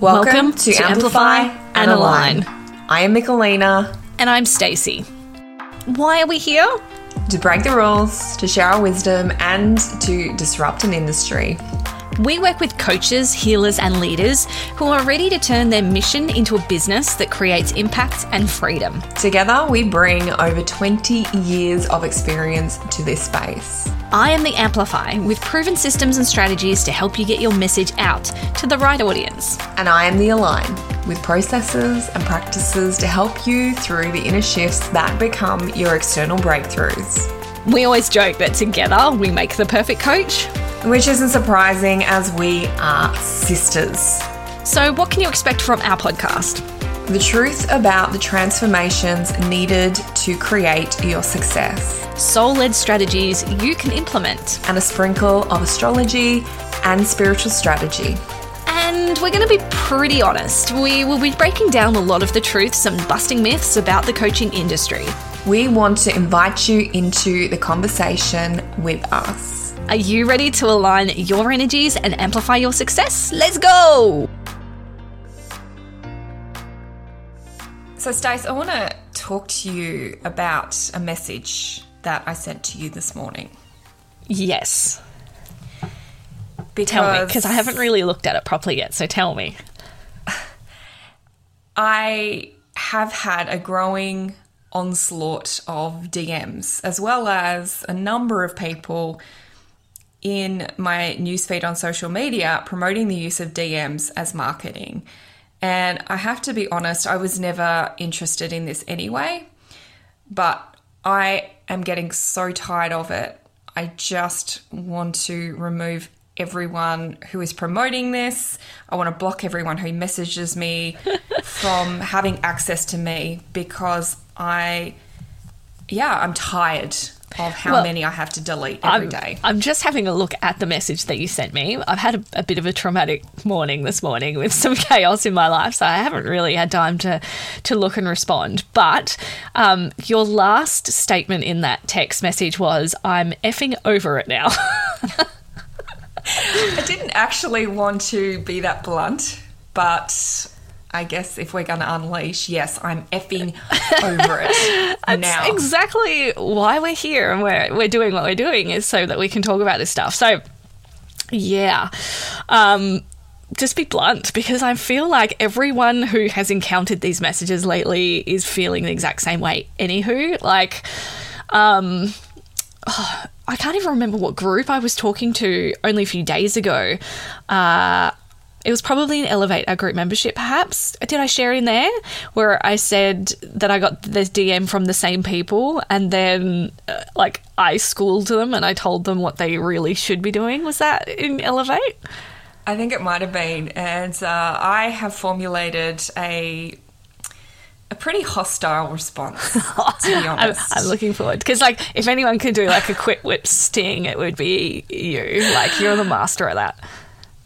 Welcome, to, Amplify, and Align. I am Mikalena. And I'm Stacey. Why are we here? To break the rules, to share our wisdom, and to disrupt an industry. We work with coaches, healers, and leaders who are ready to turn their mission into a business that creates impact and freedom. Together, we bring over 20 years of experience to this space. I am the Amplify with proven systems and strategies to help you get your message out to the right audience. And I am the Align with processes and practices to help you through the inner shifts that become your external breakthroughs. We always joke that together we make the perfect coach. Which isn't surprising as we are sisters. So, what can you expect from our podcast? The truth about the transformations needed to create your success. Soul led strategies you can implement. And a sprinkle of astrology and spiritual strategy. And we're going to be pretty honest. We will be breaking down a lot of the truths and busting myths about the coaching industry. We want to invite you into the conversation with us. Are you ready to align your energies and amplify your success? Let's go! So, Stace, I want to talk to you about a message that I sent to you this morning. Yes. Because tell me, because I haven't really looked at it properly yet, so tell me. I have had a growing onslaught of DMs, as well as a number of people in my newsfeed on social media promoting the use of DMs as marketing. And I have to be honest, I was never interested in this anyway, but I am getting so tired of it. I just want to remove everyone who is promoting this. I want to block everyone who messages me from having access to me because I, yeah, I'm tired of how well, many I have to delete every I'm, day. I'm just having a look at the message that you sent me. I've had a, a, bit of a traumatic morning this morning with some chaos in my life, so I haven't really had time to to look and respond. But um, your last statement in that text message was, "I'm effing over it now." I didn't actually want to be that blunt, but I guess if we're going to unleash, yes, I'm effing over it That's now. exactly why we're here and we're, we're doing what we're doing is so that we can talk about this stuff. So, yeah. Um, just be blunt because I feel like everyone who has encountered these messages lately is feeling the exact same way. Anywho, like, um, oh, I can't even remember what group I was talking to only a few days ago. Uh, it was probably an Elevate our group membership, perhaps. Did I share in there where I said that I got this DM from the same people and then, uh, like, I schooled them and I told them what they really should be doing? Was that in Elevate? I think it might have been. And uh, I have formulated a a pretty hostile response, to be honest. I'm, I'm looking forward because, like, if anyone could do like a quick whip sting, it would be you. Like, you're the master of that.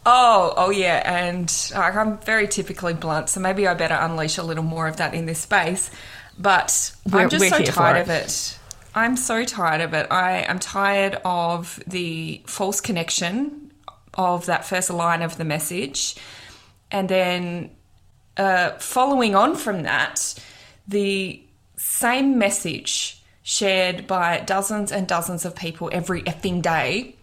Oh, oh yeah, and like, I'm very typically blunt, so maybe I better unleash a little more of that in this space. But we're, I'm just so tired of it. I'm so tired of it. I am tired of the false connection of that first line of the message, and then uh, following on from that, the same message shared by dozens and dozens of people every effing day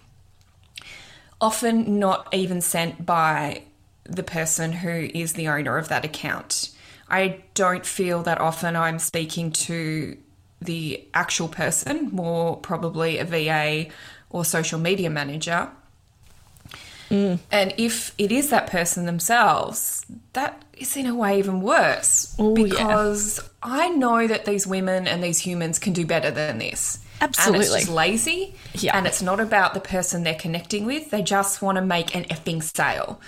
often not even sent by the person who is the owner of that account. I don't feel that often I'm speaking to the actual person, more probably a VA or social media manager. Mm. And if it is that person themselves, that is in a way even worse Ooh, because yeah. I know that these women and these humans can do better than this. Absolutely. And it's just lazy. Yeah. And it's not about the person they're connecting with. They just want to make an effing sale.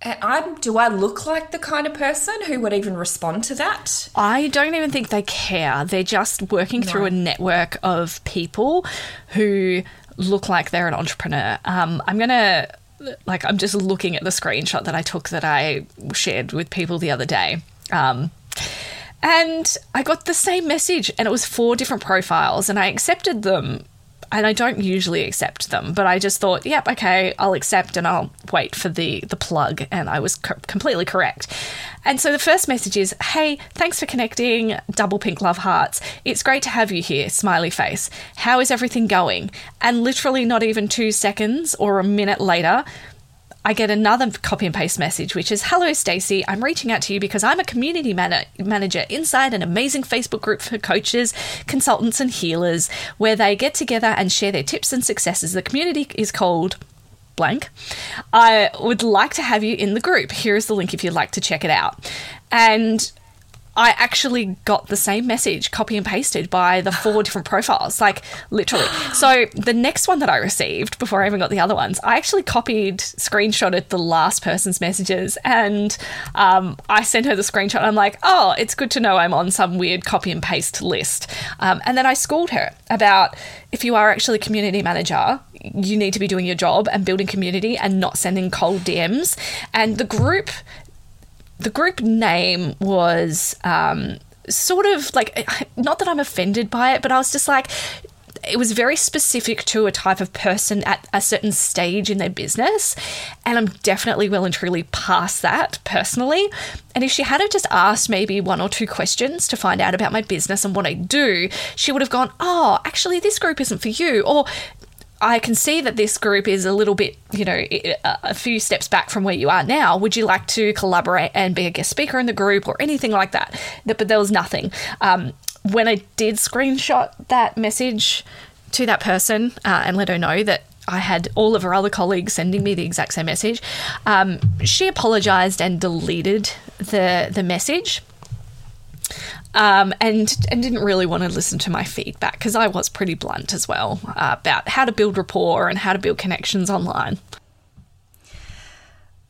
I'm, do I look like the kind of person who would even respond to that? I don't even think they care. They're just working no. through a network of people who look like they're an entrepreneur. Um, I'm going to, like, I'm just looking at the screenshot that I took that I shared with people the other day. Um, and I got the same message, and it was four different profiles, and I accepted them and I don't usually accept them, but I just thought, yep, okay, I'll accept and I'll wait for the the plug, and I was co- completely correct. And so the first message is, "Hey, thanks for connecting. Double pink love hearts. It's great to have you here. Smiley face. How is everything going?" And literally, not even two seconds or a minute later, I get another copy and paste message, which is Hello, Stacey. I'm reaching out to you because I'm a community man- manager inside an amazing Facebook group for coaches, consultants, and healers where they get together and share their tips and successes. The community is called blank. I would like to have you in the group. Here is the link if you'd like to check it out. And I actually got the same message copy and pasted by the four different profiles, like literally. So the next one that I received before I even got the other ones, I actually copied, screenshotted the last person's messages, and um, I sent her the screenshot. I'm like, oh, it's good to know I'm on some weird copy and paste list. Um, and then I schooled her about if you are actually a community manager, you need to be doing your job and building community and not sending cold DMs. And the group the group name was um, sort of like, not that I'm offended by it, but I was just like, it was very specific to a type of person at a certain stage in their business. And I'm definitely well and truly past that personally. And if she had just asked maybe one or two questions to find out about my business and what I do, she would have gone, Oh, actually, this group isn't for you. Or I can see that this group is a little bit, you know, a few steps back from where you are now. Would you like to collaborate and be a guest speaker in the group or anything like that? But there was nothing. Um, when I did screenshot that message to that person uh, and let her know that I had all of her other colleagues sending me the exact same message, um, she apologized and deleted the the message um, and and didn't really want to listen to my feedback because I was pretty blunt as well uh, about how to build rapport and how to build connections online.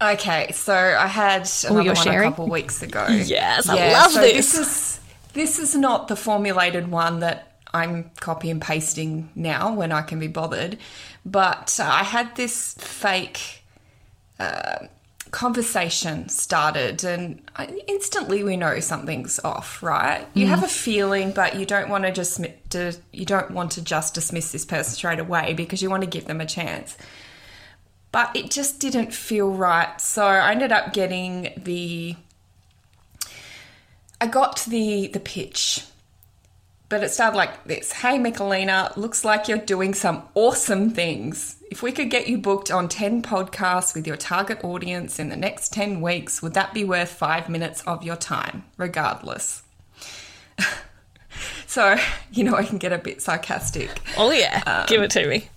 Okay, so I had another one sharing? a couple weeks ago. Yes, I yeah, love so this. This is this is not the formulated one that I'm copy and pasting now when I can be bothered, but I had this fake. Uh, conversation started and instantly we know something's off right? You mm. have a feeling but you don't want to just you don't want to just dismiss this person straight away because you want to give them a chance. But it just didn't feel right. So i ended up getting the i got the the pitch but it started like this Hey, Mikalena, looks like you're doing some awesome things. If we could get you booked on 10 podcasts with your target audience in the next 10 weeks, would that be worth five minutes of your time, regardless? so, you know, I can get a bit sarcastic. Oh, yeah. Um, Give it to me.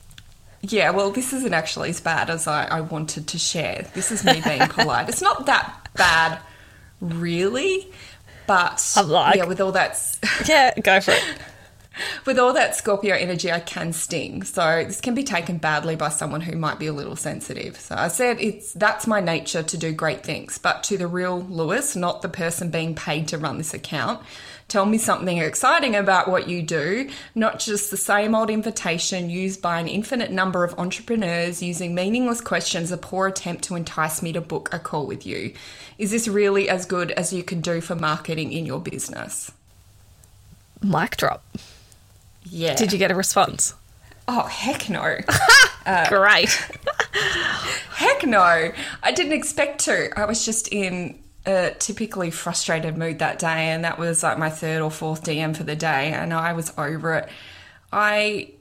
Yeah, well, this isn't actually as bad as I, I wanted to share. This is me being polite. It's not that bad, really. But like, yeah, with all that, yeah, go for it. with all that Scorpio energy, I can sting. So this can be taken badly by someone who might be a little sensitive. So I said it's that's my nature to do great things, but to the real Lewis, not the person being paid to run this account. Tell me something exciting about what you do, not just the same old invitation used by an infinite number of entrepreneurs using meaningless questions, a poor attempt to entice me to book a call with you. Is this really as good as you can do for marketing in your business? Mic drop. Yeah. Did you get a response? Oh, heck no. uh, Great. heck no. I didn't expect to. I was just in a typically frustrated mood that day, and that was like my third or fourth DM for the day, and I was over it. I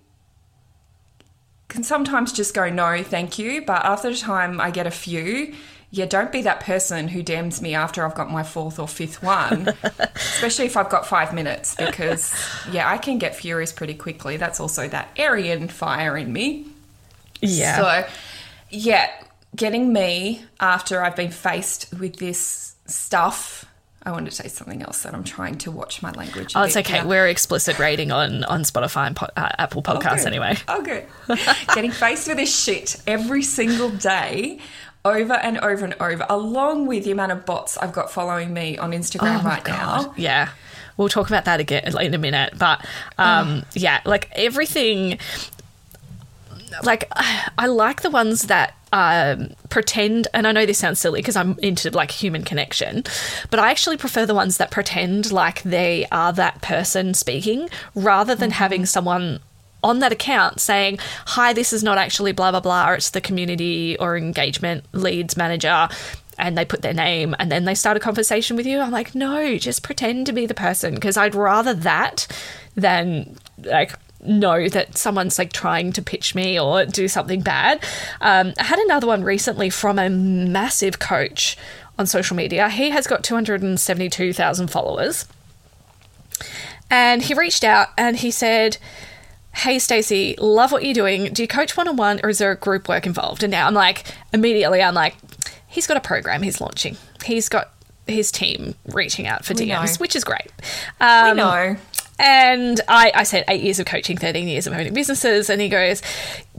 can sometimes just go, no, thank you, but after the time I get a few, yeah, don't be that person who DMs me after I've got my fourth or fifth one, especially if I've got five minutes, because yeah, I can get furious pretty quickly. That's also that Arian fire in me. Yeah. So, yeah, getting me after I've been faced with this stuff. I wanted to say something else that I'm trying to watch my language. Oh, it's okay. We're explicit rating on on Spotify and po- uh, Apple Podcasts oh, anyway. Oh, good. Getting faced with this shit every single day, over and over and over, along with the amount of bots I've got following me on Instagram oh, right God. now. Yeah. We'll talk about that again in a minute. But um, oh. yeah, like everything like I like the ones that um, pretend, and I know this sounds silly because I'm into like human connection, but I actually prefer the ones that pretend like they are that person speaking rather than mm-hmm. having someone on that account saying, Hi, this is not actually blah, blah, blah. It's the community or engagement leads manager. And they put their name and then they start a conversation with you. I'm like, no, just pretend to be the person because I'd rather that than like know that someone's like trying to pitch me or do something bad. Um, I had another one recently from a massive coach on social media. He has got 272,000 followers. And he reached out and he said, Hey Stacey, love what you're doing. Do you coach one on one or is there a group work involved? And now I'm like, immediately, I'm like, he's got a program he's launching. He's got his team reaching out for DMs, which is great. Um, we know. And I, I said eight years of coaching, 13 years of owning businesses. And he goes,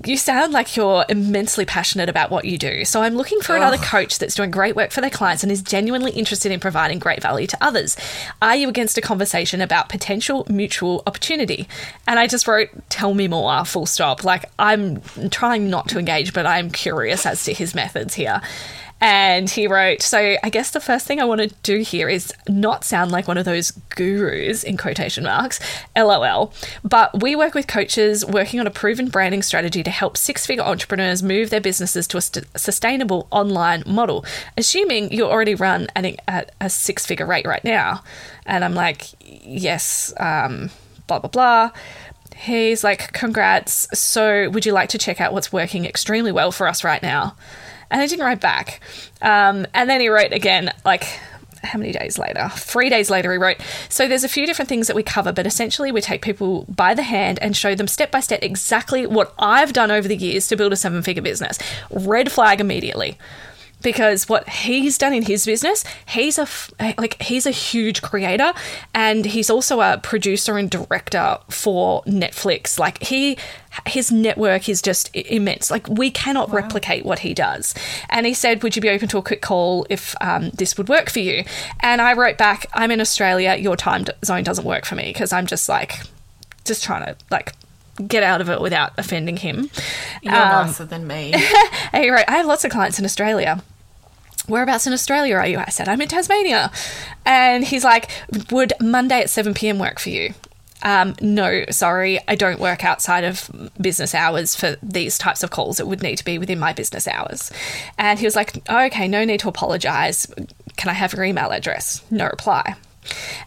You sound like you're immensely passionate about what you do. So I'm looking for another coach that's doing great work for their clients and is genuinely interested in providing great value to others. Are you against a conversation about potential mutual opportunity? And I just wrote, Tell me more, full stop. Like I'm trying not to engage, but I'm curious as to his methods here. And he wrote, So I guess the first thing I want to do here is not sound like one of those gurus in quotation marks, lol. But we work with coaches working on a proven branding strategy to help six figure entrepreneurs move their businesses to a st- sustainable online model, assuming you already run at a six figure rate right now. And I'm like, Yes, um, blah, blah, blah. He's like, Congrats. So would you like to check out what's working extremely well for us right now? And he didn't write back. Um, and then he wrote again, like how many days later? Three days later, he wrote, So there's a few different things that we cover, but essentially we take people by the hand and show them step by step exactly what I've done over the years to build a seven figure business. Red flag immediately because what he's done in his business, he's a like he's a huge creator and he's also a producer and director for Netflix. Like he his network is just immense. Like we cannot wow. replicate what he does. And he said, "Would you be open to a quick call if um, this would work for you?" And I wrote back, "I'm in Australia. Your time zone doesn't work for me because I'm just like, just trying to like." Get out of it without offending him. You're um, nicer than me. he wrote, I have lots of clients in Australia whereabouts in Australia are you? I said, I'm in Tasmania. And he's like, would Monday at 7 p.m. work for you? Um, no, sorry, I don't work outside of business hours for these types of calls. It would need to be within my business hours. And he was like, oh, okay, no need to apologize. Can I have your email address? No reply.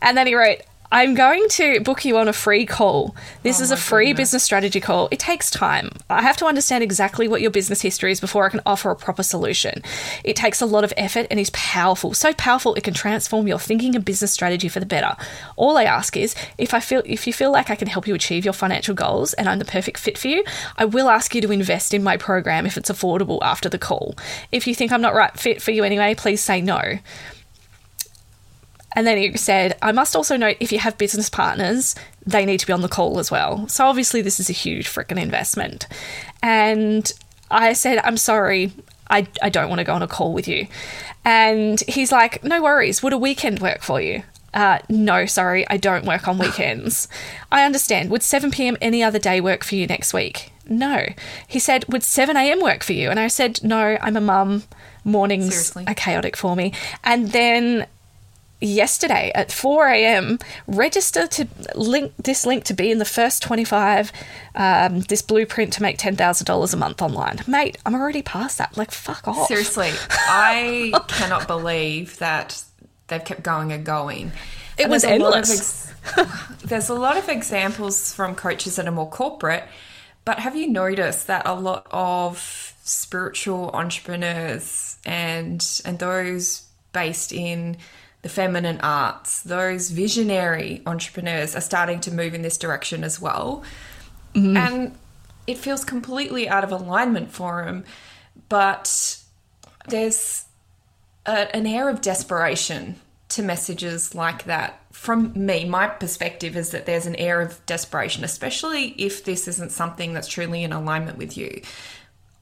And then he wrote, I'm going to book you on a free call. This oh is a free goodness. business strategy call. It takes time. I have to understand exactly what your business history is before I can offer a proper solution. It takes a lot of effort and is powerful. So powerful it can transform your thinking and business strategy for the better. All I ask is if I feel if you feel like I can help you achieve your financial goals and I'm the perfect fit for you, I will ask you to invest in my program if it's affordable after the call. If you think I'm not right fit for you anyway, please say no. And then he said, I must also note if you have business partners, they need to be on the call as well. So obviously, this is a huge freaking investment. And I said, I'm sorry, I, I don't want to go on a call with you. And he's like, No worries, would a weekend work for you? Uh, no, sorry, I don't work on weekends. I understand. Would 7 p.m. any other day work for you next week? No. He said, Would 7 a.m. work for you? And I said, No, I'm a mum. Mornings Seriously? are chaotic for me. And then yesterday at 4 a.m. Register to link this link to be in the first 25. Um, this blueprint to make ten thousand dollars a month online, mate. I'm already past that. Like, fuck off. Seriously, I cannot believe that they've kept going and going. It and was endless. Ex- there's a lot of examples from coaches that are more corporate, but have you noticed that a lot of spiritual entrepreneurs and and those based in the feminine arts, those visionary entrepreneurs are starting to move in this direction as well. Mm-hmm. And it feels completely out of alignment for them. But there's a, an air of desperation to messages like that. From me, my perspective is that there's an air of desperation, especially if this isn't something that's truly in alignment with you.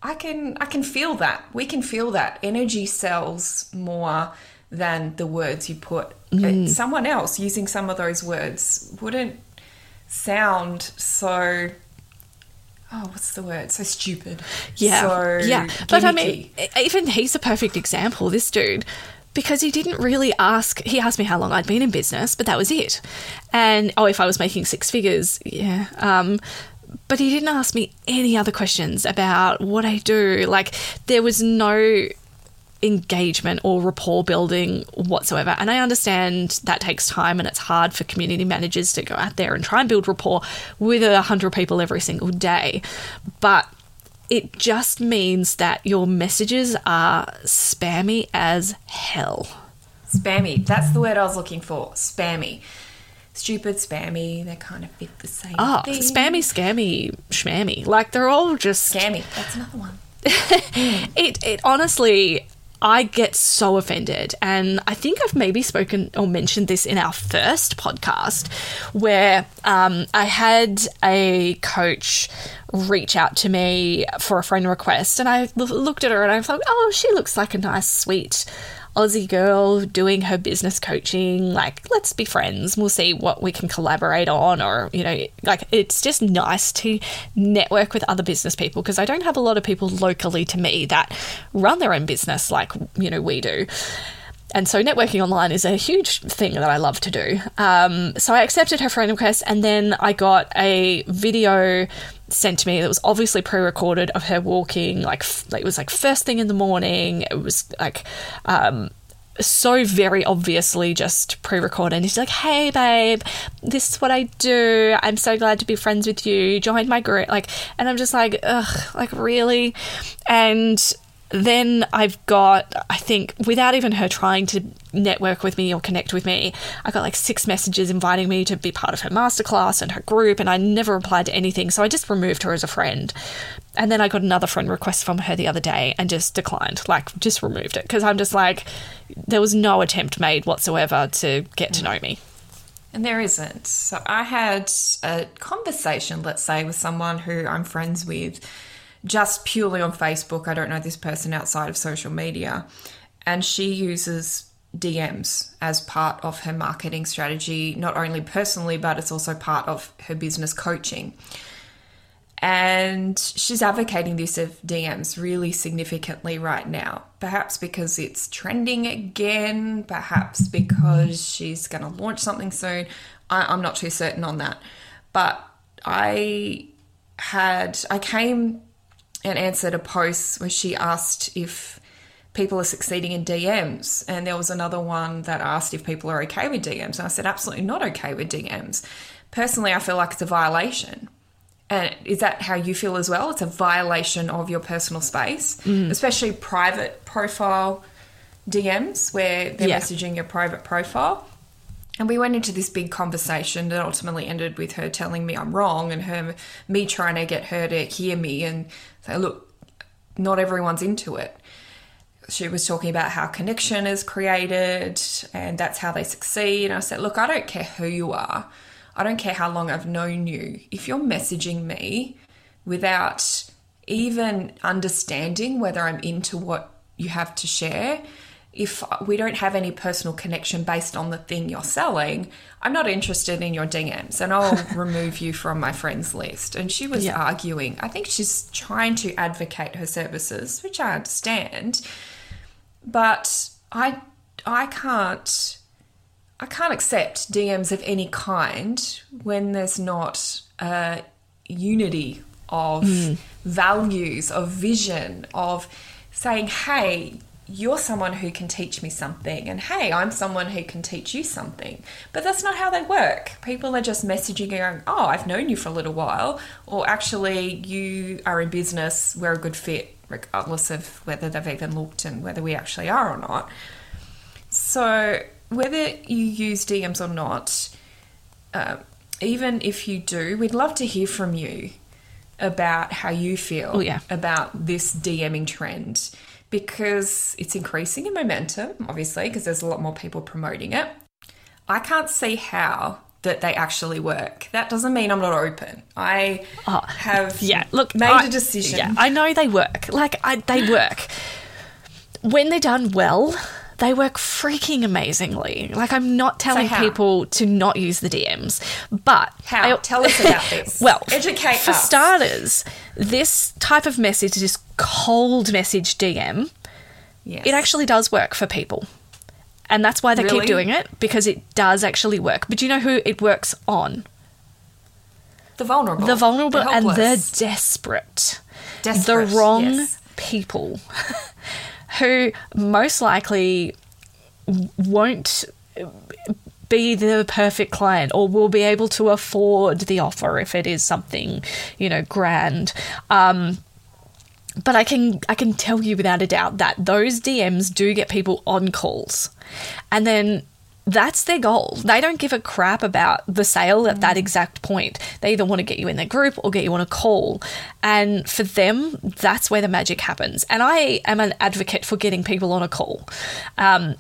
I can I can feel that. We can feel that. Energy sells more than the words you put. Mm. Someone else using some of those words wouldn't sound so oh, what's the word? So stupid. Yeah. So yeah. But I mean, even he's a perfect example, this dude, because he didn't really ask. He asked me how long I'd been in business, but that was it. And oh, if I was making six figures, yeah. Um, but he didn't ask me any other questions about what I do. Like, there was no engagement or rapport building whatsoever. And I understand that takes time and it's hard for community managers to go out there and try and build rapport with a hundred people every single day. But it just means that your messages are spammy as hell. Spammy. That's the word I was looking for. Spammy. Stupid, spammy, they kind of fit the same. Oh, thing. spammy, scammy, schmammy. Like they're all just scammy. That's another one. it it honestly I get so offended. And I think I've maybe spoken or mentioned this in our first podcast where um, I had a coach reach out to me for a friend request. And I looked at her and I thought, oh, she looks like a nice, sweet Aussie girl doing her business coaching. Like, let's be friends. We'll see what we can collaborate on. Or, you know, like it's just nice to network with other business people because I don't have a lot of people locally to me that run their own business like, you know, we do. And so networking online is a huge thing that I love to do. Um, so I accepted her friend request and then I got a video sent to me. That was obviously pre-recorded of her walking like, like it was like first thing in the morning. It was like um, so very obviously just pre-recorded. And she's like hey babe this is what i do. I'm so glad to be friends with you. Join my group. Like and i'm just like ugh like really? And then I've got, I think, without even her trying to network with me or connect with me, I got like six messages inviting me to be part of her masterclass and her group, and I never replied to anything. So I just removed her as a friend. And then I got another friend request from her the other day and just declined, like, just removed it because I'm just like, there was no attempt made whatsoever to get to know me. And there isn't. So I had a conversation, let's say, with someone who I'm friends with just purely on Facebook. I don't know this person outside of social media. And she uses DMs as part of her marketing strategy, not only personally, but it's also part of her business coaching. And she's advocating this of DMs really significantly right now. Perhaps because it's trending again, perhaps because she's going to launch something soon. I, am not too certain on that. But I had, I came and answered a post where she asked if people are succeeding in DMs. And there was another one that asked if people are okay with DMs. And I said, absolutely not okay with DMs. Personally, I feel like it's a violation. And is that how you feel as well? It's a violation of your personal space, mm. especially private profile DMs where they're yeah. messaging your private profile. And we went into this big conversation that ultimately ended with her telling me I'm wrong and her me trying to get her to hear me and say, look, not everyone's into it. She was talking about how connection is created and that's how they succeed. And I said, look, I don't care who you are. I don't care how long I've known you. If you're messaging me without even understanding whether I'm into what you have to share, if we don't have any personal connection based on the thing you're selling, I'm not interested in your DMs and I'll remove you from my friends list. And she was yeah. arguing. I think she's trying to advocate her services, which I understand. But I I can't I can't accept DMs of any kind when there's not a unity of mm. values, of vision, of saying, hey, you're someone who can teach me something, and hey, I'm someone who can teach you something. But that's not how they work. People are just messaging you going, oh, I've known you for a little while, or actually, you are in business, we're a good fit, regardless of whether they've even looked and whether we actually are or not. So, whether you use DMs or not, um, even if you do, we'd love to hear from you about how you feel oh, yeah. about this DMing trend because it's increasing in momentum, obviously, because there's a lot more people promoting it. I can't see how that they actually work. That doesn't mean I'm not open. I oh, have yeah, look, made I, a decision. Yeah, I know they work. Like I, they work when they're done well. They work freaking amazingly. Like I'm not telling so people to not use the DMs, but how? I, Tell us about this. well, educate for us. starters. This type of message, this cold message DM, yes. it actually does work for people. And that's why they really? keep doing it because it does actually work. But do you know who it works on? the vulnerable, the vulnerable, the and the desperate, desperate the wrong yes. people who most likely won't be the perfect client or will be able to afford the offer if it is something you know grand um, but I can I can tell you without a doubt that those DMs do get people on calls. And then that's their goal. They don't give a crap about the sale at that exact point. They either want to get you in their group or get you on a call. And for them, that's where the magic happens. And I am an advocate for getting people on a call. Um,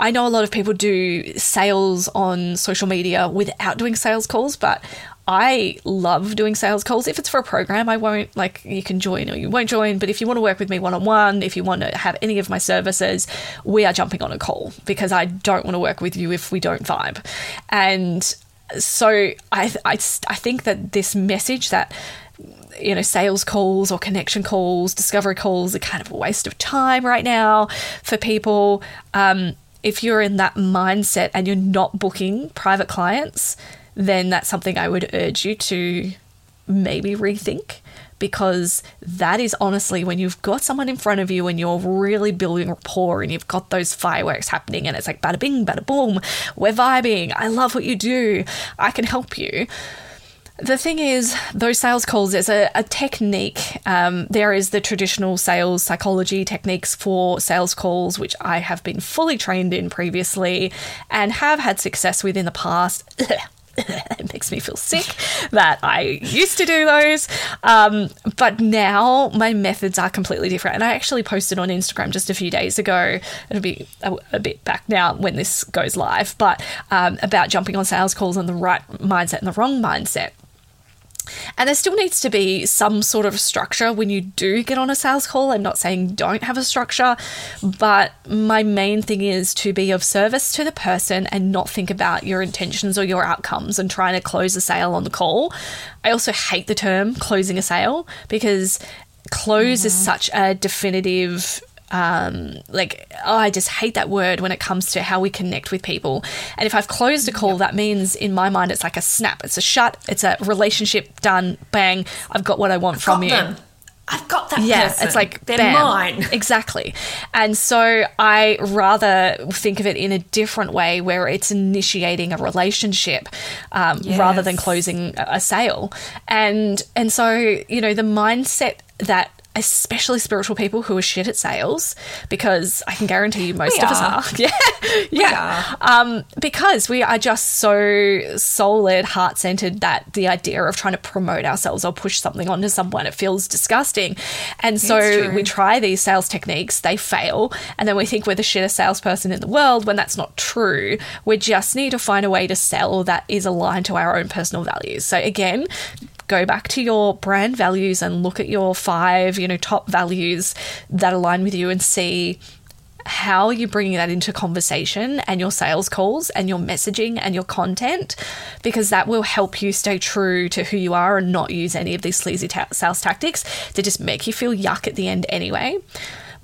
I know a lot of people do sales on social media without doing sales calls, but I love doing sales calls. If it's for a program, I won't like you can join or you won't join. But if you want to work with me one on one, if you want to have any of my services, we are jumping on a call because I don't want to work with you if we don't vibe. And so I, I, I think that this message that you know, sales calls or connection calls, discovery calls are kind of a waste of time right now for people. Um, if you're in that mindset and you're not booking private clients, then that's something I would urge you to maybe rethink because that is honestly when you've got someone in front of you and you're really building rapport and you've got those fireworks happening and it's like bada bing, bada boom, we're vibing. I love what you do. I can help you. The thing is, those sales calls, there's a, a technique. Um, there is the traditional sales psychology techniques for sales calls, which I have been fully trained in previously and have had success with in the past. it makes me feel sick that I used to do those. Um, but now my methods are completely different. And I actually posted on Instagram just a few days ago, it'll be a, a bit back now when this goes live, but um, about jumping on sales calls and the right mindset and the wrong mindset. And there still needs to be some sort of structure when you do get on a sales call. I'm not saying don't have a structure, but my main thing is to be of service to the person and not think about your intentions or your outcomes and trying to close a sale on the call. I also hate the term closing a sale because close mm-hmm. is such a definitive um, like oh, I just hate that word when it comes to how we connect with people. And if I've closed a call, yep. that means in my mind it's like a snap. It's a shut. It's a relationship done. Bang. I've got what I want I've from you. Them. I've got that. Yeah, person. it's like they're bam. mine. Exactly. And so I rather think of it in a different way, where it's initiating a relationship um, yes. rather than closing a sale. And and so you know the mindset that especially spiritual people who are shit at sales because I can guarantee you most we of are. us are. yeah. Yeah. Um, because we are just so soul led, heart centered that the idea of trying to promote ourselves or push something onto someone, it feels disgusting. And so we try these sales techniques, they fail, and then we think we're the shittest salesperson in the world when that's not true. We just need to find a way to sell that is aligned to our own personal values. So again, go back to your brand values and look at your five, you know, top values that align with you and see how you're bringing that into conversation and your sales calls and your messaging and your content because that will help you stay true to who you are and not use any of these sleazy ta- sales tactics to just make you feel yuck at the end anyway.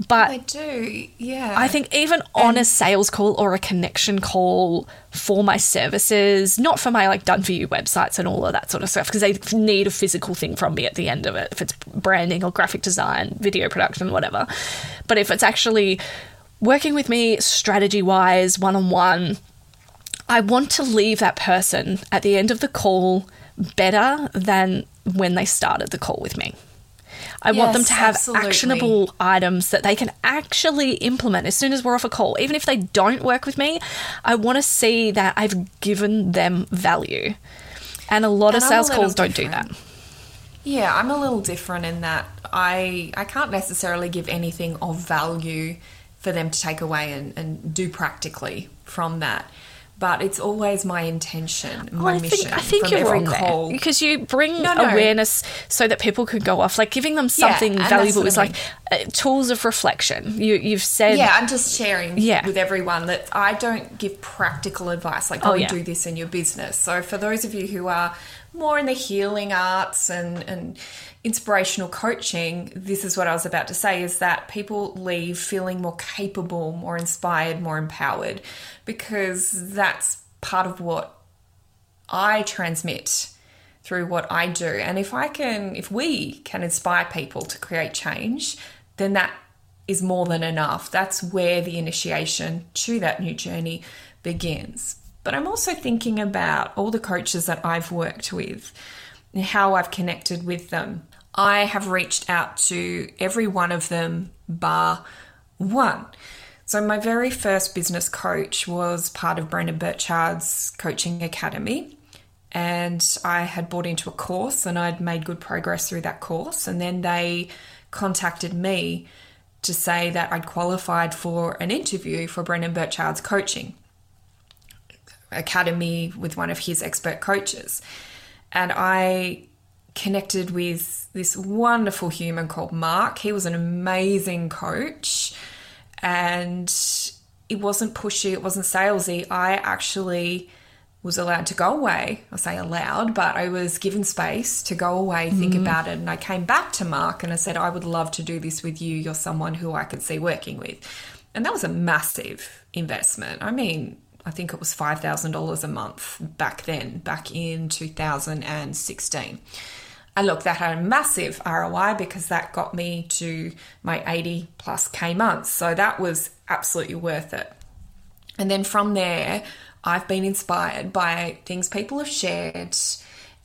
But I do, yeah. I think even on a sales call or a connection call for my services, not for my like done for you websites and all of that sort of stuff, because they need a physical thing from me at the end of it, if it's branding or graphic design, video production, whatever. But if it's actually working with me strategy wise, one on one, I want to leave that person at the end of the call better than when they started the call with me. I yes, want them to have absolutely. actionable items that they can actually implement as soon as we're off a call. Even if they don't work with me, I want to see that I've given them value. And a lot and of sales calls don't do that. Yeah, I'm a little different in that I I can't necessarily give anything of value for them to take away and, and do practically from that but it's always my intention, my oh, I mission. Think, I think you're wrong call. there because you bring no, no. awareness so that people could go off. Like giving them something yeah, valuable is like Uh, tools of reflection. You you've said yeah. I'm just sharing yeah. with everyone that I don't give practical advice like go oh, yeah. do this in your business. So for those of you who are more in the healing arts and and inspirational coaching, this is what I was about to say is that people leave feeling more capable, more inspired, more empowered because that's part of what I transmit through what I do. And if I can, if we can inspire people to create change, then that is more than enough. That's where the initiation to that new journey begins. But I'm also thinking about all the coaches that I've worked with and how I've connected with them. I have reached out to every one of them, bar one. So, my very first business coach was part of Brendon Burchard's coaching academy. And I had bought into a course and I'd made good progress through that course. And then they contacted me to say that I'd qualified for an interview for Brendon Burchard's coaching academy with one of his expert coaches. And I connected with this wonderful human called Mark. He was an amazing coach and it wasn't pushy, it wasn't salesy. I actually was allowed to go away. I say allowed, but I was given space to go away, think mm. about it. And I came back to Mark and I said, I would love to do this with you. You're someone who I could see working with. And that was a massive investment. I mean, I think it was $5,000 a month back then, back in 2016. And look, that had a massive ROI because that got me to my 80 plus K months. So that was absolutely worth it. And then from there, I've been inspired by things people have shared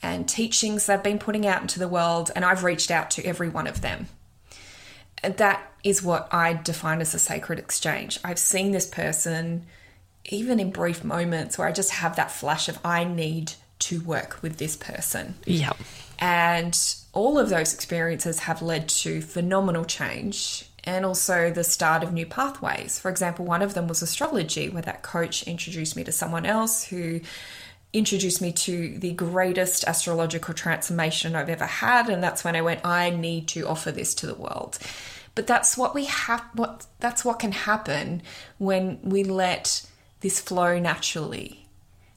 and teachings they've been putting out into the world, and I've reached out to every one of them. And that is what I define as a sacred exchange. I've seen this person even in brief moments where I just have that flash of I need to work with this person. Yeah. And all of those experiences have led to phenomenal change and also the start of new pathways. For example, one of them was astrology, where that coach introduced me to someone else who introduced me to the greatest astrological transformation I've ever had. And that's when I went, I need to offer this to the world. But that's what we have, what that's what can happen when we let this flow naturally.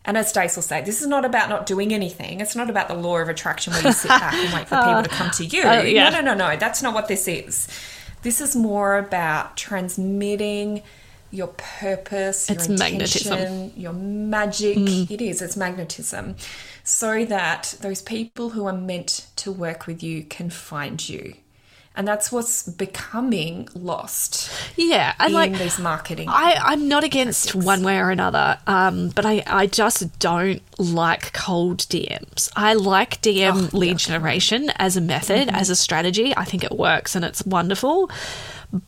And as Stace will say, this is not about not doing anything. It's not about the law of attraction where you sit back and wait for people to come to you. Uh, yeah. No, no, no, no. That's not what this is. This is more about transmitting your purpose, it's your intention, magnetism. your magic. Mm. It is, it's magnetism. So that those people who are meant to work with you can find you and that's what's becoming lost. Yeah, and like these marketing. I I'm not against tactics. one way or another, um, but I I just don't like cold DMs. I like DM oh, lead yeah. generation as a method, mm-hmm. as a strategy. I think it works and it's wonderful,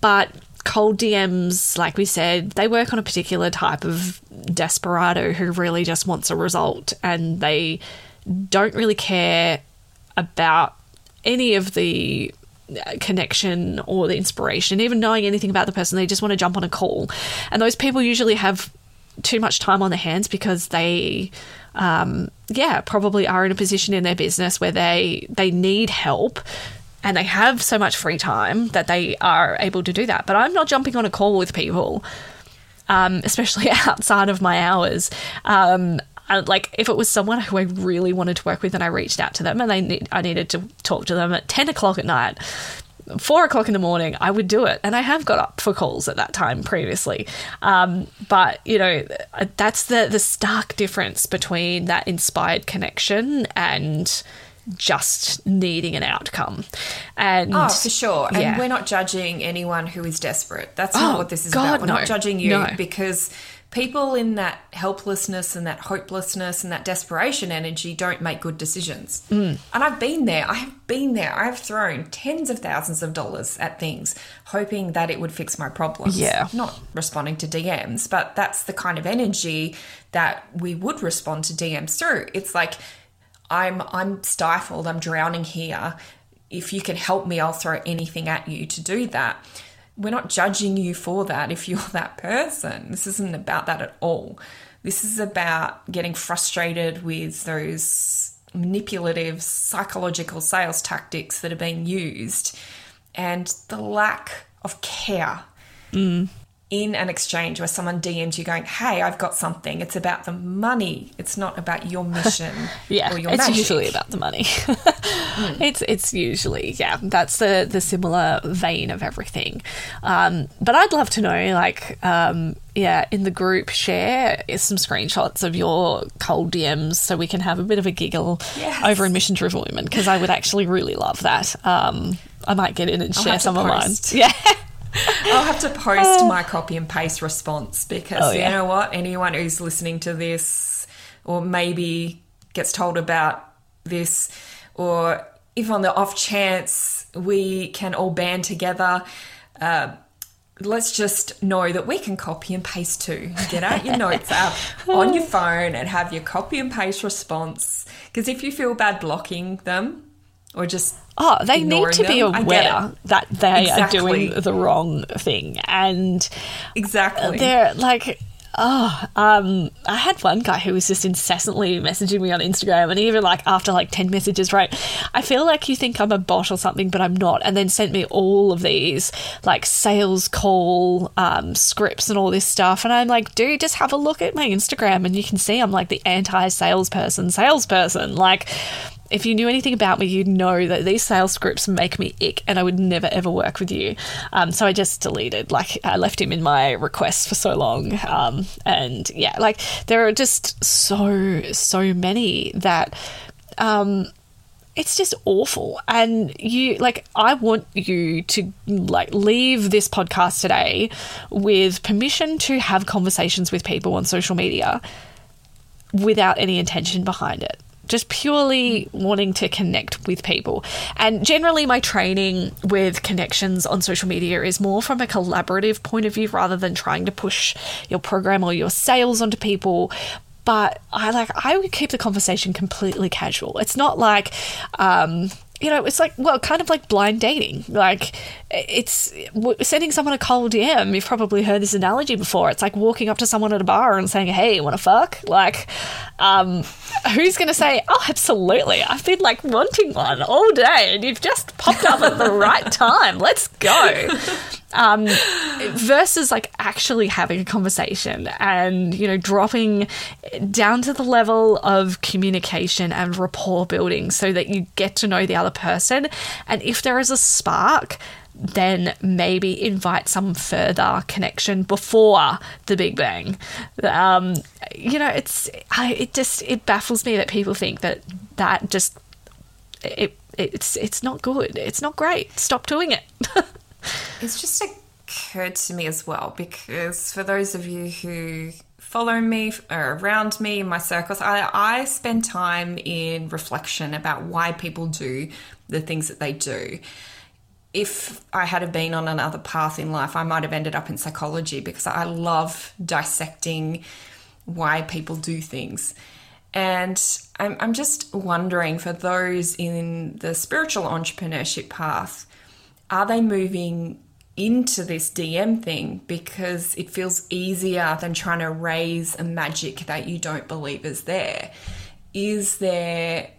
but cold DMs, like we said, they work on a particular type of desperado who really just wants a result and they don't really care about any of the connection or the inspiration, even knowing anything about the person. They just want to jump on a call. And those people usually have too much time on their hands because they um, yeah probably are in a position in their business where they they need help and they have so much free time that they are able to do that but i'm not jumping on a call with people um, especially outside of my hours um, like if it was someone who I really wanted to work with and I reached out to them and they need, I needed to talk to them at 10 o'clock at night, four o'clock in the morning, I would do it. And I have got up for calls at that time previously. Um, but, you know, that's the, the stark difference between that inspired connection and just needing an outcome. And oh, for sure. And yeah. we're not judging anyone who is desperate. That's not oh, what this is God, about. We're no. not judging you no. because people in that helplessness and that hopelessness and that desperation energy don't make good decisions. Mm. And I've been there. I have been there. I've thrown tens of thousands of dollars at things hoping that it would fix my problems. Yeah. Not responding to DMs, but that's the kind of energy that we would respond to DMs through. It's like I'm I'm stifled, I'm drowning here. If you can help me, I'll throw anything at you to do that we're not judging you for that if you're that person. This isn't about that at all. This is about getting frustrated with those manipulative psychological sales tactics that are being used and the lack of care. Mm. In an exchange where someone DMs you going, "Hey, I've got something." It's about the money. It's not about your mission. yeah, your it's magic. usually about the money. mm. It's it's usually yeah. That's the the similar vein of everything. Um, but I'd love to know, like, um, yeah, in the group, share some screenshots of your cold DMs so we can have a bit of a giggle yes. over in Mission Driven Women because I would actually really love that. Um, I might get in and I'll share some of mine. Yeah. I'll have to post my copy and paste response because oh, yeah. you know what? Anyone who's listening to this or maybe gets told about this, or if on the off chance we can all band together, uh, let's just know that we can copy and paste too. Get out your notes app on your phone and have your copy and paste response. Because if you feel bad blocking them, or just oh they need to them. be aware that they exactly. are doing the wrong thing and exactly they're like Oh, um, I had one guy who was just incessantly messaging me on Instagram, and even like after like ten messages, right? I feel like you think I'm a bot or something, but I'm not. And then sent me all of these like sales call um, scripts and all this stuff, and I'm like, dude, just have a look at my Instagram, and you can see I'm like the anti salesperson salesperson. Like, if you knew anything about me, you'd know that these sales scripts make me ick and I would never ever work with you. Um, so I just deleted, like, I left him in my requests for so long. Um, and yeah, like, there are just so, so many that. Um, it's just awful and you like i want you to like leave this podcast today with permission to have conversations with people on social media without any intention behind it just purely wanting to connect with people. And generally, my training with connections on social media is more from a collaborative point of view rather than trying to push your program or your sales onto people but I like I would keep the conversation completely casual. It's not like um, you know, it's like, well, kind of like blind dating. Like, it's sending someone a cold DM. You've probably heard this analogy before. It's like walking up to someone at a bar and saying, hey, want to fuck? Like, um, who's going to say, oh, absolutely. I've been like wanting one all day and you've just popped up at the right time. Let's go um, versus like actually having a conversation and you know dropping down to the level of communication and rapport building so that you get to know the other person and if there is a spark then maybe invite some further connection before the big bang. Um, you know it's I, it just it baffles me that people think that that just it it's it's not good. It's not great. Stop doing it. It's just occurred to me as well because for those of you who follow me or around me in my circles, I, I spend time in reflection about why people do the things that they do. If I had have been on another path in life, I might have ended up in psychology because I love dissecting why people do things. And I'm, I'm just wondering for those in the spiritual entrepreneurship path, are they moving into this DM thing because it feels easier than trying to raise a magic that you don't believe is there? Is there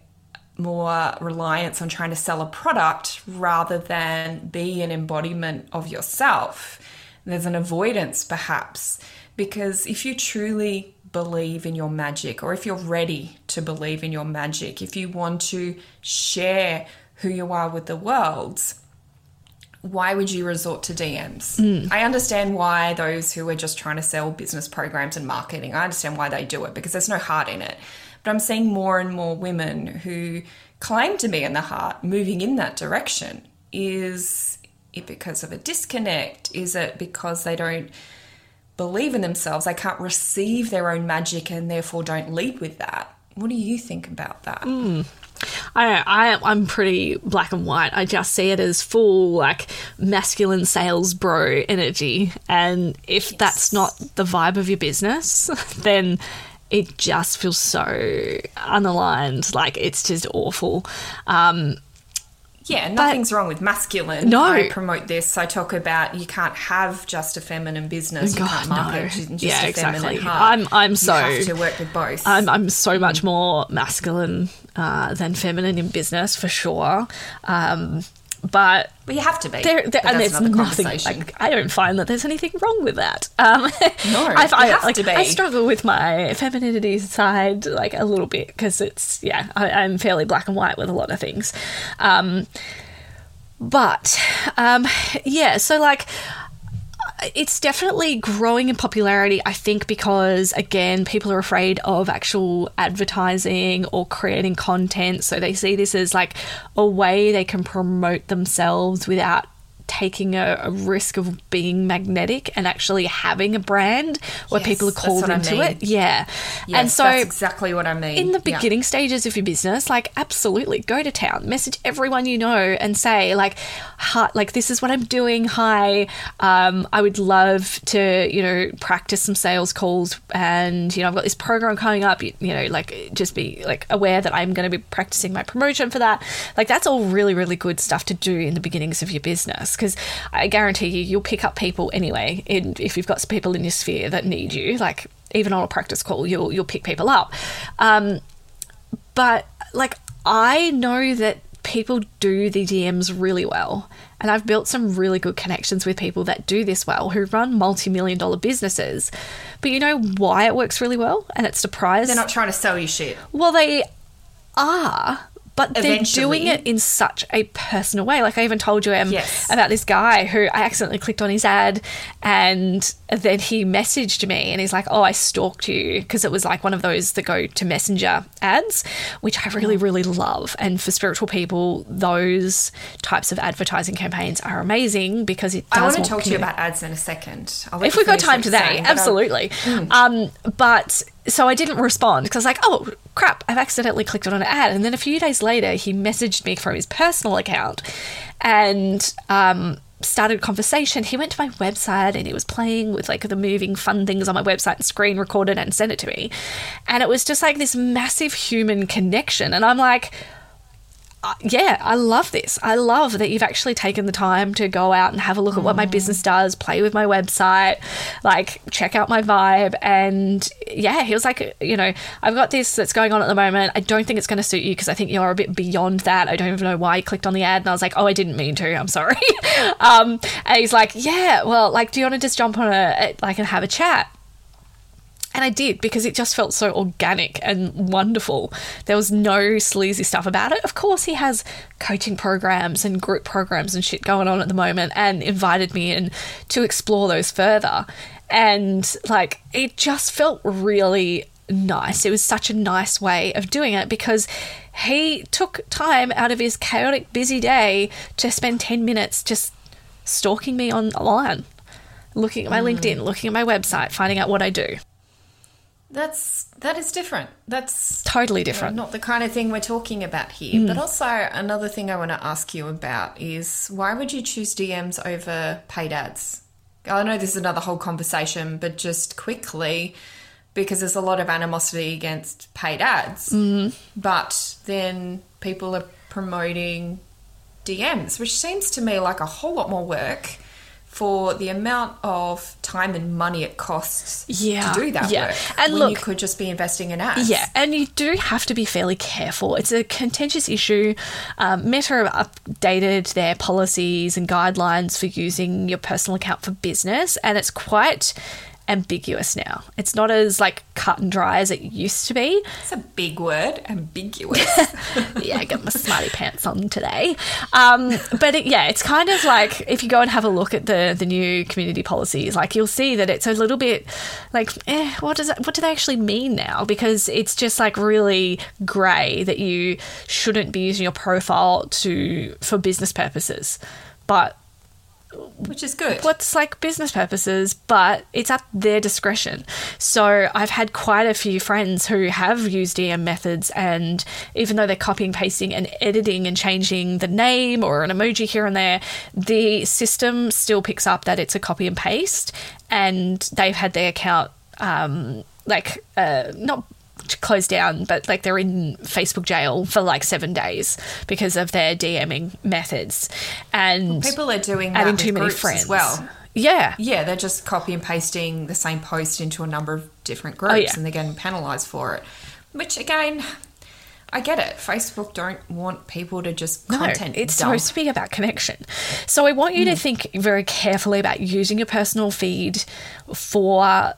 more reliance on trying to sell a product rather than be an embodiment of yourself? There's an avoidance perhaps because if you truly believe in your magic or if you're ready to believe in your magic, if you want to share who you are with the world, why would you resort to DMs? Mm. I understand why those who are just trying to sell business programs and marketing, I understand why they do it because there's no heart in it. But I'm seeing more and more women who claim to be in the heart moving in that direction. Is it because of a disconnect? Is it because they don't believe in themselves? They can't receive their own magic and therefore don't lead with that. What do you think about that? Mm. I I I'm pretty black and white. I just see it as full like masculine sales bro energy, and if yes. that's not the vibe of your business, then it just feels so unaligned. Like it's just awful. Um, yeah, nothing's but, wrong with masculine. No. I promote this. I talk about you can't have just a feminine business. God, you can't market no. just yeah, a exactly. heart. I'm, I'm so. You have to work with both. I'm, I'm so much more masculine uh, than feminine in business for sure. Um, but but you have to be. There, there, and there's nothing. Like, I don't find that there's anything wrong with that. Um, no, I, I, have like, to be. I struggle with my femininity side like a little bit because it's yeah, I, am fairly black and white with a lot of things. Um, but um, yeah, so like it's definitely growing in popularity, I think, because again, people are afraid of actual advertising or creating content. So they see this as like a way they can promote themselves without taking a, a, risk of being magnetic and actually having a brand where yes, people are called into I mean. it. Yeah. Yes, and so that's exactly what I mean. In the beginning yeah. stages of your business, like absolutely go to town, message everyone you know and say like, hi, like this is what I'm doing. Hi. Um, I would love to, you know, practice some sales calls and, you know, I've got this program coming up, you, you know, like just be like aware that I'm going to be practicing my promotion for that. Like that's all really, really good stuff to do in the beginnings of your business because I guarantee you, you'll pick up people anyway. In, if you've got people in your sphere that need you, like even on a practice call, you'll you'll pick people up. Um, but like I know that people do the DMs really well. And I've built some really good connections with people that do this well, who run multi million dollar businesses. But you know why it works really well? And it's surprised. They're not trying to sell you shit. Well, they are, but Eventually. they're doing it in such a personal way. Like I even told you um, yes. about this guy who I accidentally clicked on his ad, and then he messaged me and he's like, "Oh, I stalked you," because it was like one of those that go to Messenger ads, which I really, mm. really love. And for spiritual people, those types of advertising campaigns are amazing because it. I want to talk to you about ads in a second. if we've got time today, absolutely. Mm. Um, but so I didn't respond because I was like, oh crap, I've accidentally clicked on an ad. And then a few days later, he messaged me from his personal account and um, started conversation. He went to my website and he was playing with like the moving fun things on my website and screen recorded and sent it to me. And it was just like this massive human connection. And I'm like, uh, yeah, I love this. I love that you've actually taken the time to go out and have a look at what my business does, play with my website, like check out my vibe. And yeah, he was like, you know, I've got this that's going on at the moment. I don't think it's going to suit you because I think you're a bit beyond that. I don't even know why you clicked on the ad. And I was like, oh, I didn't mean to. I'm sorry. um, and he's like, yeah, well, like, do you want to just jump on a, like, and have a chat? And I did because it just felt so organic and wonderful. There was no sleazy stuff about it. Of course, he has coaching programs and group programs and shit going on at the moment and invited me in to explore those further. And like, it just felt really nice. It was such a nice way of doing it because he took time out of his chaotic, busy day to spend 10 minutes just stalking me online, looking at my mm. LinkedIn, looking at my website, finding out what I do. That's that is different. That's totally different. You know, not the kind of thing we're talking about here. Mm. But also another thing I want to ask you about is why would you choose DMs over paid ads? I know this is another whole conversation, but just quickly because there's a lot of animosity against paid ads. Mm. But then people are promoting DMs, which seems to me like a whole lot more work for the amount of time and money it costs yeah, to do that yeah. work. And look, you could just be investing in ads. Yeah, and you do have to be fairly careful. It's a contentious issue. Um, Meta have updated their policies and guidelines for using your personal account for business, and it's quite ambiguous now. It's not as like cut and dry as it used to be. It's a big word, ambiguous. yeah, I got my smarty pants on today. Um, but it, yeah, it's kind of like if you go and have a look at the the new community policies, like you'll see that it's a little bit like, eh, what does it, what do they actually mean now? Because it's just like really grey that you shouldn't be using your profile to for business purposes. But which is good. What's like business purposes, but it's at their discretion. So I've had quite a few friends who have used DM methods, and even though they're copying, pasting, and editing and changing the name or an emoji here and there, the system still picks up that it's a copy and paste, and they've had their account um, like uh, not closed down, but like they're in Facebook jail for like seven days because of their DMing methods. And well, people are doing adding too many friends as well. Yeah. Yeah, they're just copy and pasting the same post into a number of different groups oh, yeah. and they're getting penalised for it. Which again, I get it. Facebook don't want people to just content. No, it's dump. supposed to be about connection. So I want you mm. to think very carefully about using your personal feed for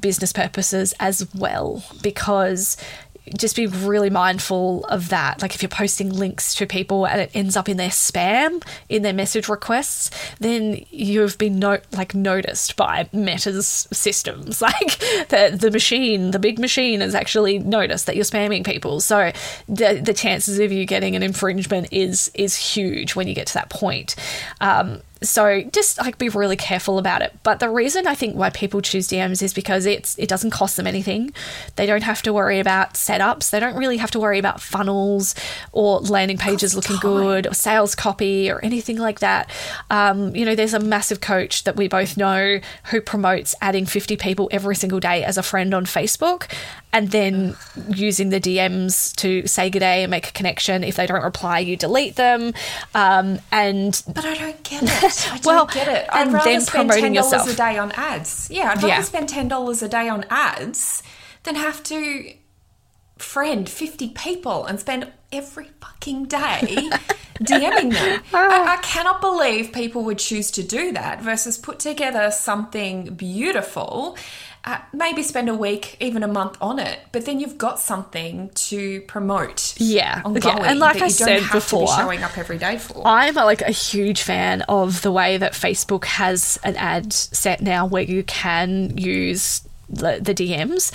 business purposes as well because just be really mindful of that. Like if you're posting links to people and it ends up in their spam, in their message requests, then you've been no- like noticed by Meta's systems. Like the the machine, the big machine, has actually noticed that you're spamming people. So the the chances of you getting an infringement is is huge when you get to that point. Um, so just like be really careful about it. But the reason I think why people choose DMs is because it's it doesn't cost them anything. They don't have to worry about setups. They don't really have to worry about funnels or landing pages looking time. good or sales copy or anything like that. Um, you know, there's a massive coach that we both know who promotes adding 50 people every single day as a friend on Facebook and then using the DMs to say good day and make a connection. If they don't reply, you delete them. Um, and but I don't get it. I well, get it. I'd and rather then spend ten dollars a day on ads. Yeah, I'd rather yeah. spend ten dollars a day on ads than have to friend fifty people and spend every fucking day DMing them. I, ah. I, cannot believe people would choose to do that versus put together something beautiful uh, maybe spend a week, even a month on it, but then you've got something to promote. Yeah, ongoing, okay. and like I said before, be showing up every day for. I'm like a huge fan of the way that Facebook has an ad set now where you can use the, the DMs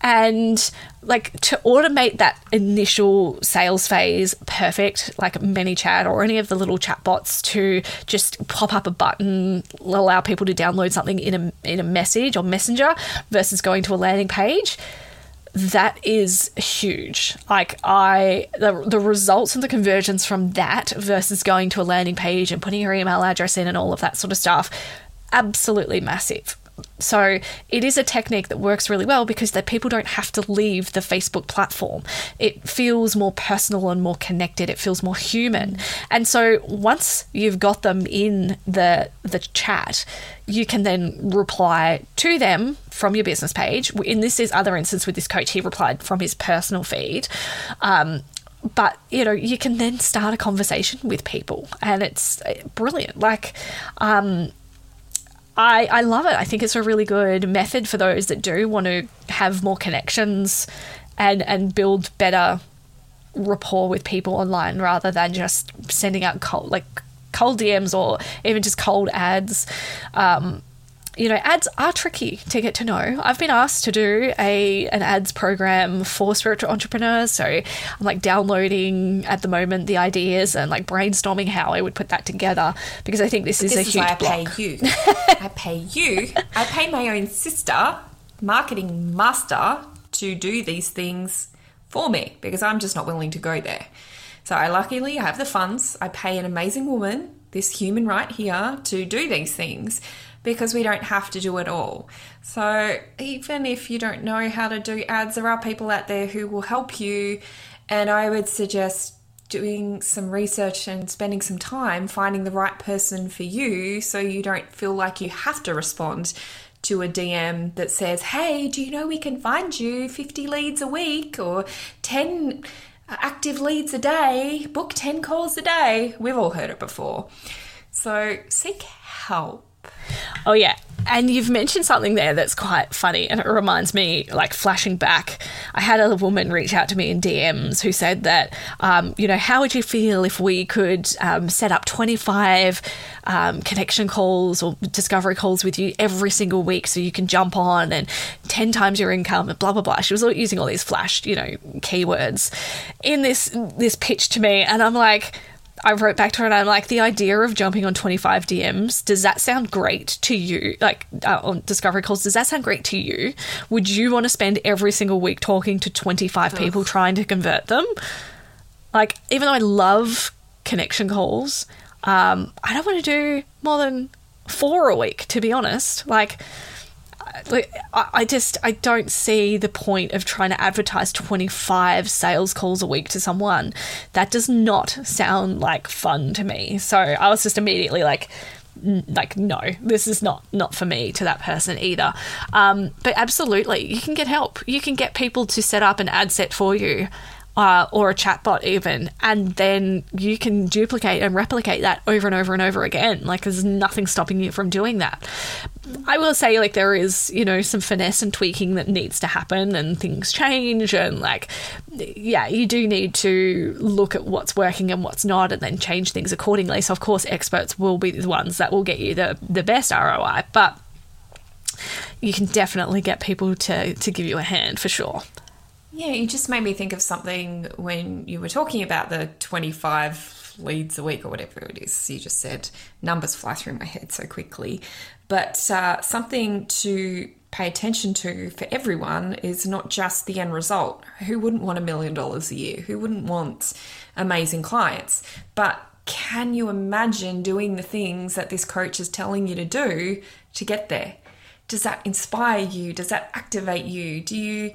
and like to automate that initial sales phase perfect like ManyChat or any of the little chat bots to just pop up a button allow people to download something in a in a message or messenger versus going to a landing page that is huge. Like I the the results and the conversions from that versus going to a landing page and putting your email address in and all of that sort of stuff absolutely massive. So it is a technique that works really well because that people don't have to leave the Facebook platform. It feels more personal and more connected. It feels more human. And so once you've got them in the the chat, you can then reply to them from your business page. In this is other instance with this coach, he replied from his personal feed. Um, but you know you can then start a conversation with people and it's brilliant like um, I, I love it. I think it's a really good method for those that do want to have more connections and and build better rapport with people online rather than just sending out cold like cold DMs or even just cold ads. Um, you know, ads are tricky to get to know. I've been asked to do a an ads program for spiritual entrepreneurs, so I'm like downloading at the moment the ideas and like brainstorming how I would put that together because I think this is this a is huge why I block. pay you. I pay you. I pay my own sister, marketing master, to do these things for me because I'm just not willing to go there. So I luckily have the funds. I pay an amazing woman, this human right here, to do these things because we don't have to do it all. So, even if you don't know how to do ads, there are people out there who will help you. And I would suggest doing some research and spending some time finding the right person for you so you don't feel like you have to respond to a DM that says, Hey, do you know we can find you 50 leads a week or 10 active leads a day? Book 10 calls a day. We've all heard it before. So seek help Oh, yeah. And you've mentioned something there that's quite funny, and it reminds me, like flashing back. I had a woman reach out to me in DMs who said that, um, you know, how would you feel if we could um, set up 25 um, connection calls or discovery calls with you every single week so you can jump on and 10 times your income and blah, blah, blah. She was using all these flash, you know, keywords in this, this pitch to me. And I'm like, I wrote back to her and I'm like, the idea of jumping on 25 DMs, does that sound great to you? Like uh, on discovery calls, does that sound great to you? Would you want to spend every single week talking to 25 Ugh. people trying to convert them? Like, even though I love connection calls, um, I don't want to do more than four a week, to be honest. Like, like I just I don't see the point of trying to advertise 25 sales calls a week to someone. That does not sound like fun to me. So I was just immediately like like no this is not not for me to that person either um, but absolutely you can get help you can get people to set up an ad set for you uh, or a chatbot even, and then you can duplicate and replicate that over and over and over again. Like there's nothing stopping you from doing that. I will say, like there is, you know, some finesse and tweaking that needs to happen, and things change, and like, yeah, you do need to look at what's working and what's not, and then change things accordingly. So of course, experts will be the ones that will get you the the best ROI, but you can definitely get people to to give you a hand for sure. Yeah, you just made me think of something when you were talking about the 25 leads a week or whatever it is. You just said numbers fly through my head so quickly. But uh, something to pay attention to for everyone is not just the end result. Who wouldn't want a million dollars a year? Who wouldn't want amazing clients? But can you imagine doing the things that this coach is telling you to do to get there? Does that inspire you? Does that activate you? Do you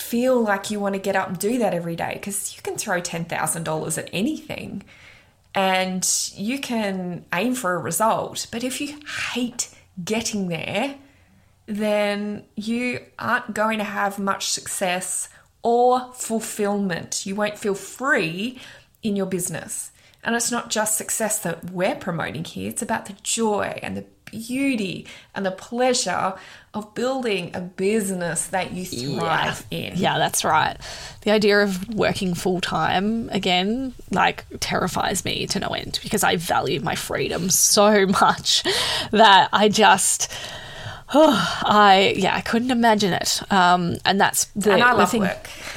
feel like you want to get up and do that every day because you can throw $10,000 at anything and you can aim for a result. But if you hate getting there, then you aren't going to have much success or fulfillment. You won't feel free in your business. And it's not just success that we're promoting here, it's about the joy and the beauty and the pleasure of building a business that you thrive yeah. in. Yeah, that's right. The idea of working full time again, like, terrifies me to no end because I value my freedom so much that I just. Oh, I yeah, I couldn't imagine it. Um, and that's the, and I love thing. work.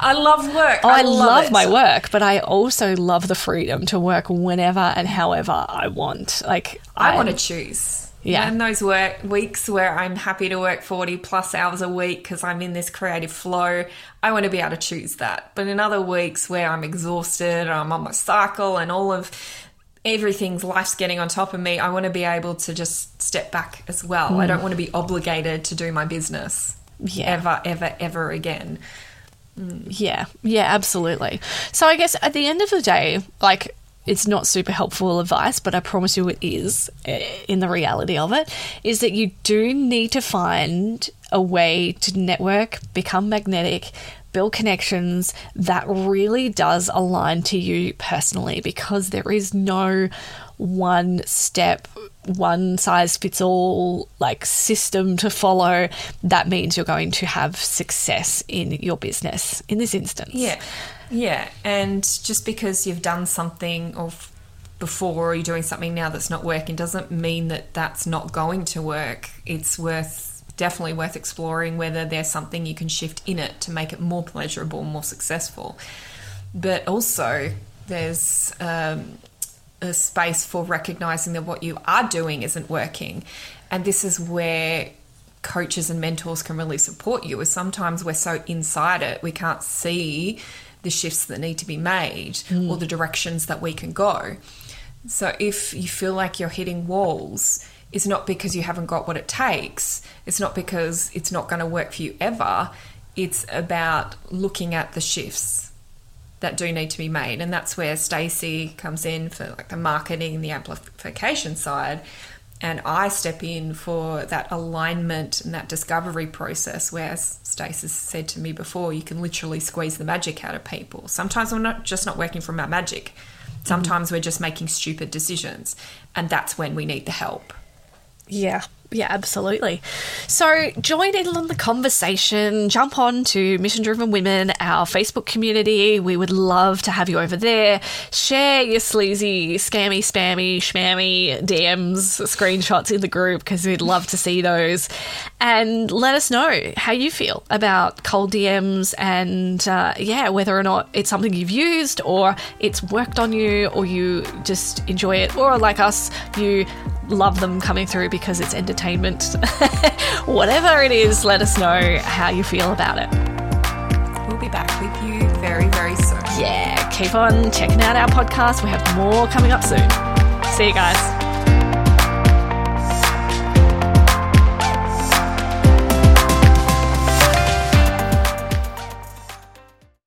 I love work. Oh, I, I love, love my work, but I also love the freedom to work whenever and however I want. Like I, I want to choose. Yeah. And those work weeks where I'm happy to work 40 plus hours a week because I'm in this creative flow, I want to be able to choose that. But in other weeks where I'm exhausted, I'm on my cycle and all of everything's life's getting on top of me, I want to be able to just step back as well. Mm. I don't want to be obligated to do my business yeah. ever, ever, ever again. Mm. Yeah, yeah, absolutely. So I guess at the end of the day, like it's not super helpful advice, but I promise you it is eh, in the reality of it, is that you do need to find a way to network, become magnetic, build connections that really does align to you personally because there is no one step one size fits all like system to follow that means you're going to have success in your business in this instance. Yeah. Yeah, and just because you've done something or before or you're doing something now that's not working doesn't mean that that's not going to work. It's worth definitely worth exploring whether there's something you can shift in it to make it more pleasurable, more successful. But also, there's um, a space for recognizing that what you are doing isn't working, and this is where coaches and mentors can really support you. Is sometimes we're so inside it we can't see the shifts that need to be made mm. or the directions that we can go. So if you feel like you're hitting walls, it's not because you haven't got what it takes. It's not because it's not going to work for you ever. It's about looking at the shifts that do need to be made. And that's where Stacey comes in for like the marketing and the amplification side and I step in for that alignment and that discovery process where, as Stacey said to me before, you can literally squeeze the magic out of people. Sometimes we're not just not working from our magic. Sometimes mm-hmm. we're just making stupid decisions, and that's when we need the help. Yeah, yeah, absolutely. So join in on the conversation. Jump on to Mission Driven Women, our Facebook community. We would love to have you over there. Share your sleazy, scammy, spammy, schmammy DMs, screenshots in the group because we'd love to see those. And let us know how you feel about cold DMs and, uh, yeah, whether or not it's something you've used or it's worked on you or you just enjoy it or like us, you love them coming through because it's entertainment. Whatever it is, let us know how you feel about it. We'll be back with you very, very soon. Yeah, keep on checking out our podcast. We have more coming up soon. See you guys.